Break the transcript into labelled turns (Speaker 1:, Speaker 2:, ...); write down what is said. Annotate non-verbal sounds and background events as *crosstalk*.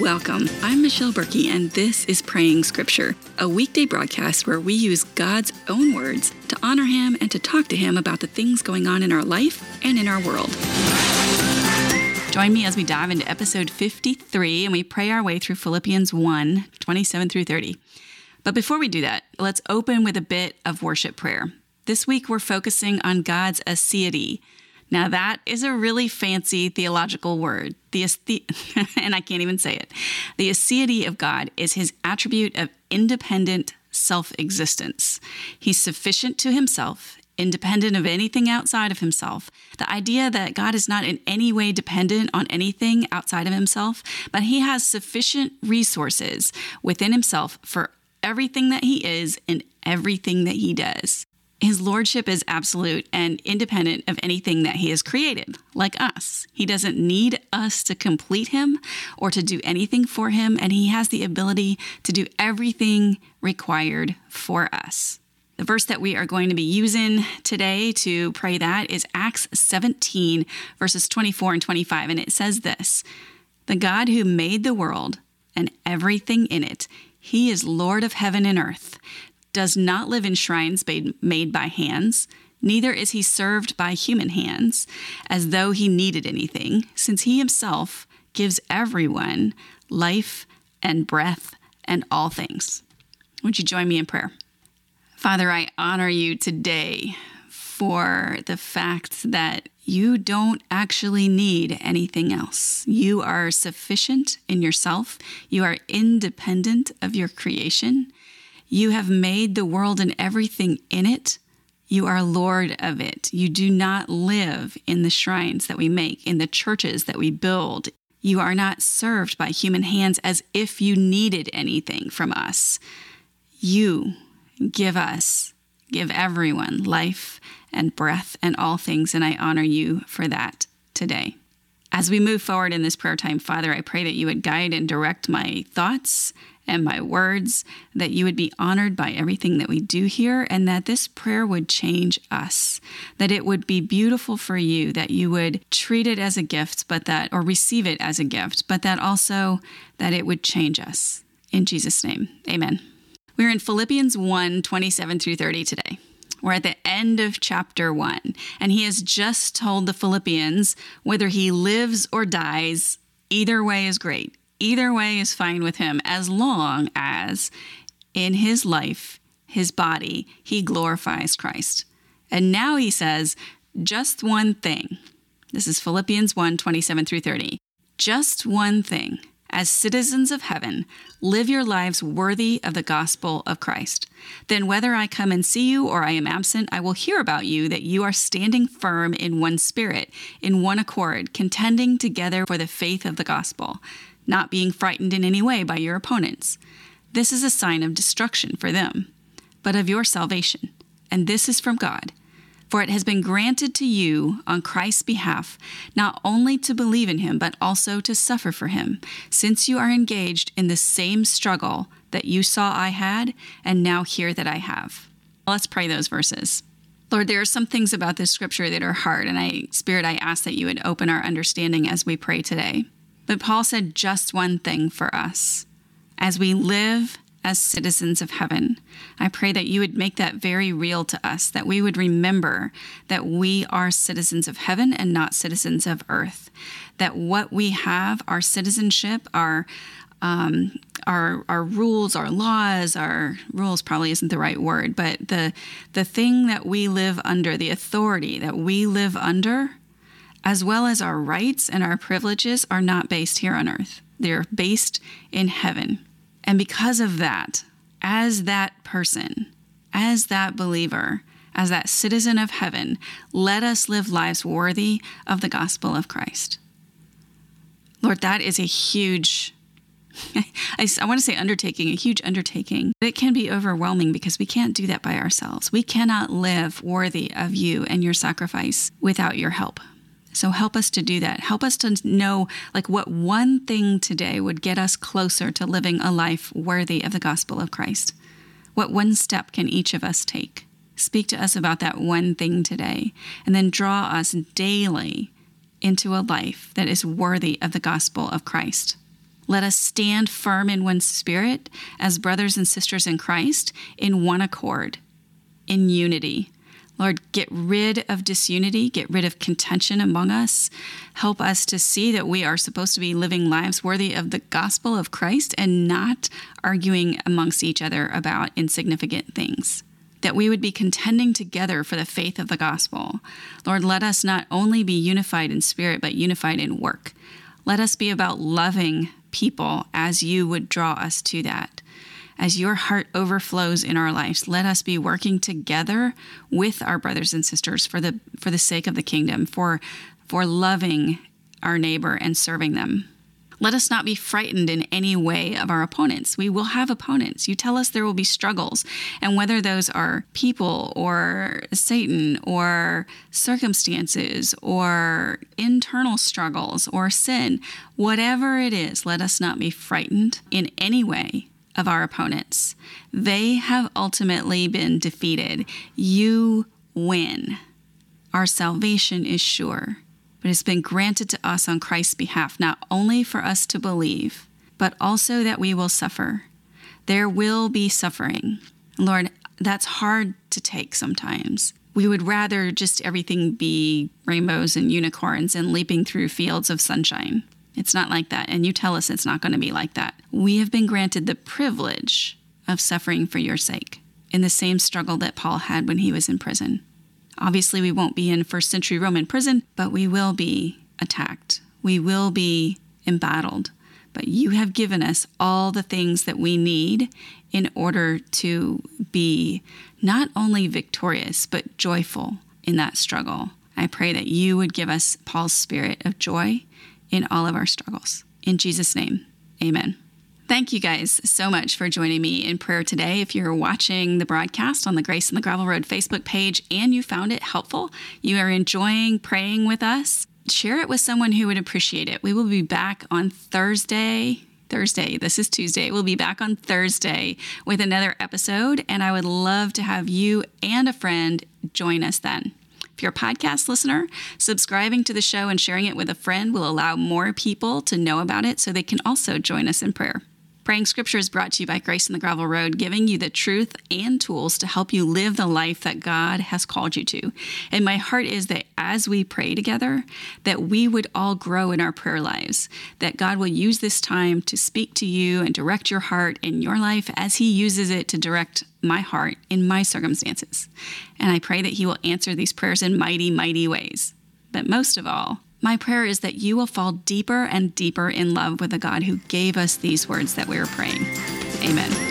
Speaker 1: Welcome. I'm Michelle Berkey, and this is Praying Scripture, a weekday broadcast where we use God's own words to honor Him and to talk to Him about the things going on in our life and in our world. Join me as we dive into episode 53 and we pray our way through Philippians 1 27 through 30. But before we do that, let's open with a bit of worship prayer. This week, we're focusing on God's aseity. Now, that is a really fancy theological word. The, *laughs* and I can't even say it. The aseity of God is his attribute of independent self existence. He's sufficient to himself, independent of anything outside of himself. The idea that God is not in any way dependent on anything outside of himself, but he has sufficient resources within himself for everything that he is and everything that he does. His lordship is absolute and independent of anything that he has created, like us. He doesn't need us to complete him or to do anything for him, and he has the ability to do everything required for us. The verse that we are going to be using today to pray that is Acts 17, verses 24 and 25, and it says this The God who made the world and everything in it, he is Lord of heaven and earth does not live in shrines made by hands, neither is he served by human hands, as though he needed anything, since he himself gives everyone life and breath and all things. Would you join me in prayer? Father, I honor you today for the fact that you don't actually need anything else. You are sufficient in yourself. You are independent of your creation. You have made the world and everything in it. You are Lord of it. You do not live in the shrines that we make, in the churches that we build. You are not served by human hands as if you needed anything from us. You give us, give everyone life and breath and all things, and I honor you for that today. As we move forward in this prayer time, Father, I pray that you would guide and direct my thoughts and my words, that you would be honored by everything that we do here, and that this prayer would change us, that it would be beautiful for you, that you would treat it as a gift, but that, or receive it as a gift, but that also that it would change us. In Jesus' name, amen. We're in Philippians 1 27 through 30 today. We're at the end of chapter 1, and he has just told the Philippians whether he lives or dies, either way is great. Either way is fine with him as long as in his life, his body, he glorifies Christ. And now he says, just one thing. This is Philippians 1 27 through 30. Just one thing. As citizens of heaven, live your lives worthy of the gospel of Christ. Then, whether I come and see you or I am absent, I will hear about you that you are standing firm in one spirit, in one accord, contending together for the faith of the gospel not being frightened in any way by your opponents. This is a sign of destruction for them, but of your salvation. And this is from God. For it has been granted to you on Christ's behalf not only to believe in him, but also to suffer for him, since you are engaged in the same struggle that you saw I had and now hear that I have. Let's pray those verses. Lord, there are some things about this scripture that are hard, and I, Spirit, I ask that you would open our understanding as we pray today. But Paul said just one thing for us. As we live as citizens of heaven, I pray that you would make that very real to us, that we would remember that we are citizens of heaven and not citizens of earth, that what we have, our citizenship, our um, our our rules, our laws, our rules probably isn't the right word, but the the thing that we live under, the authority that we live under as well as our rights and our privileges, are not based here on earth. They're based in heaven. And because of that, as that person, as that believer, as that citizen of heaven, let us live lives worthy of the gospel of Christ. Lord, that is a huge, *laughs* I, I, want to say undertaking, a huge undertaking. It can be overwhelming because we can't do that by ourselves. We cannot live worthy of you and your sacrifice without your help. So help us to do that. Help us to know like what one thing today would get us closer to living a life worthy of the gospel of Christ. What one step can each of us take? Speak to us about that one thing today, and then draw us daily into a life that is worthy of the gospel of Christ. Let us stand firm in one spirit as brothers and sisters in Christ, in one accord, in unity. Lord, get rid of disunity, get rid of contention among us. Help us to see that we are supposed to be living lives worthy of the gospel of Christ and not arguing amongst each other about insignificant things that we would be contending together for the faith of the gospel. Lord, let us not only be unified in spirit, but unified in work. Let us be about loving people as you would draw us to that. As your heart overflows in our lives, let us be working together with our brothers and sisters for the for the sake of the kingdom, for for loving our neighbor and serving them. Let us not be frightened in any way of our opponents. We will have opponents. You tell us there will be struggles, and whether those are people or Satan or circumstances or internal struggles or sin, whatever it is, let us not be frightened in any way of our opponents. They have ultimately been defeated. You win. Our salvation is sure but it's been granted to us on Christ's behalf, not only for us to believe, but also that we will suffer. There will be suffering. Lord, that's hard to take sometimes. We would rather just everything be rainbows and unicorns and leaping through fields of sunshine. It's not like that, and you tell us it's not going to be like that. We have been granted the privilege of suffering for your sake in the same struggle that Paul had when he was in prison. Obviously, we won't be in first century Roman prison, but we will be attacked. We will be embattled. But you have given us all the things that we need in order to be not only victorious, but joyful in that struggle. I pray that you would give us Paul's spirit of joy in all of our struggles. In Jesus' name, amen. Thank you guys so much for joining me in prayer today. If you're watching the broadcast on the Grace and the Gravel Road Facebook page and you found it helpful, you are enjoying praying with us, share it with someone who would appreciate it. We will be back on Thursday. Thursday. This is Tuesday. We'll be back on Thursday with another episode, and I would love to have you and a friend join us then. If you're a podcast listener, subscribing to the show and sharing it with a friend will allow more people to know about it so they can also join us in prayer. Praying Scripture is brought to you by Grace in the Gravel Road, giving you the truth and tools to help you live the life that God has called you to. And my heart is that as we pray together, that we would all grow in our prayer lives, that God will use this time to speak to you and direct your heart in your life as He uses it to direct my heart in my circumstances. And I pray that He will answer these prayers in mighty, mighty ways. But most of all, my prayer is that you will fall deeper and deeper in love with the God who gave us these words that we are praying. Amen.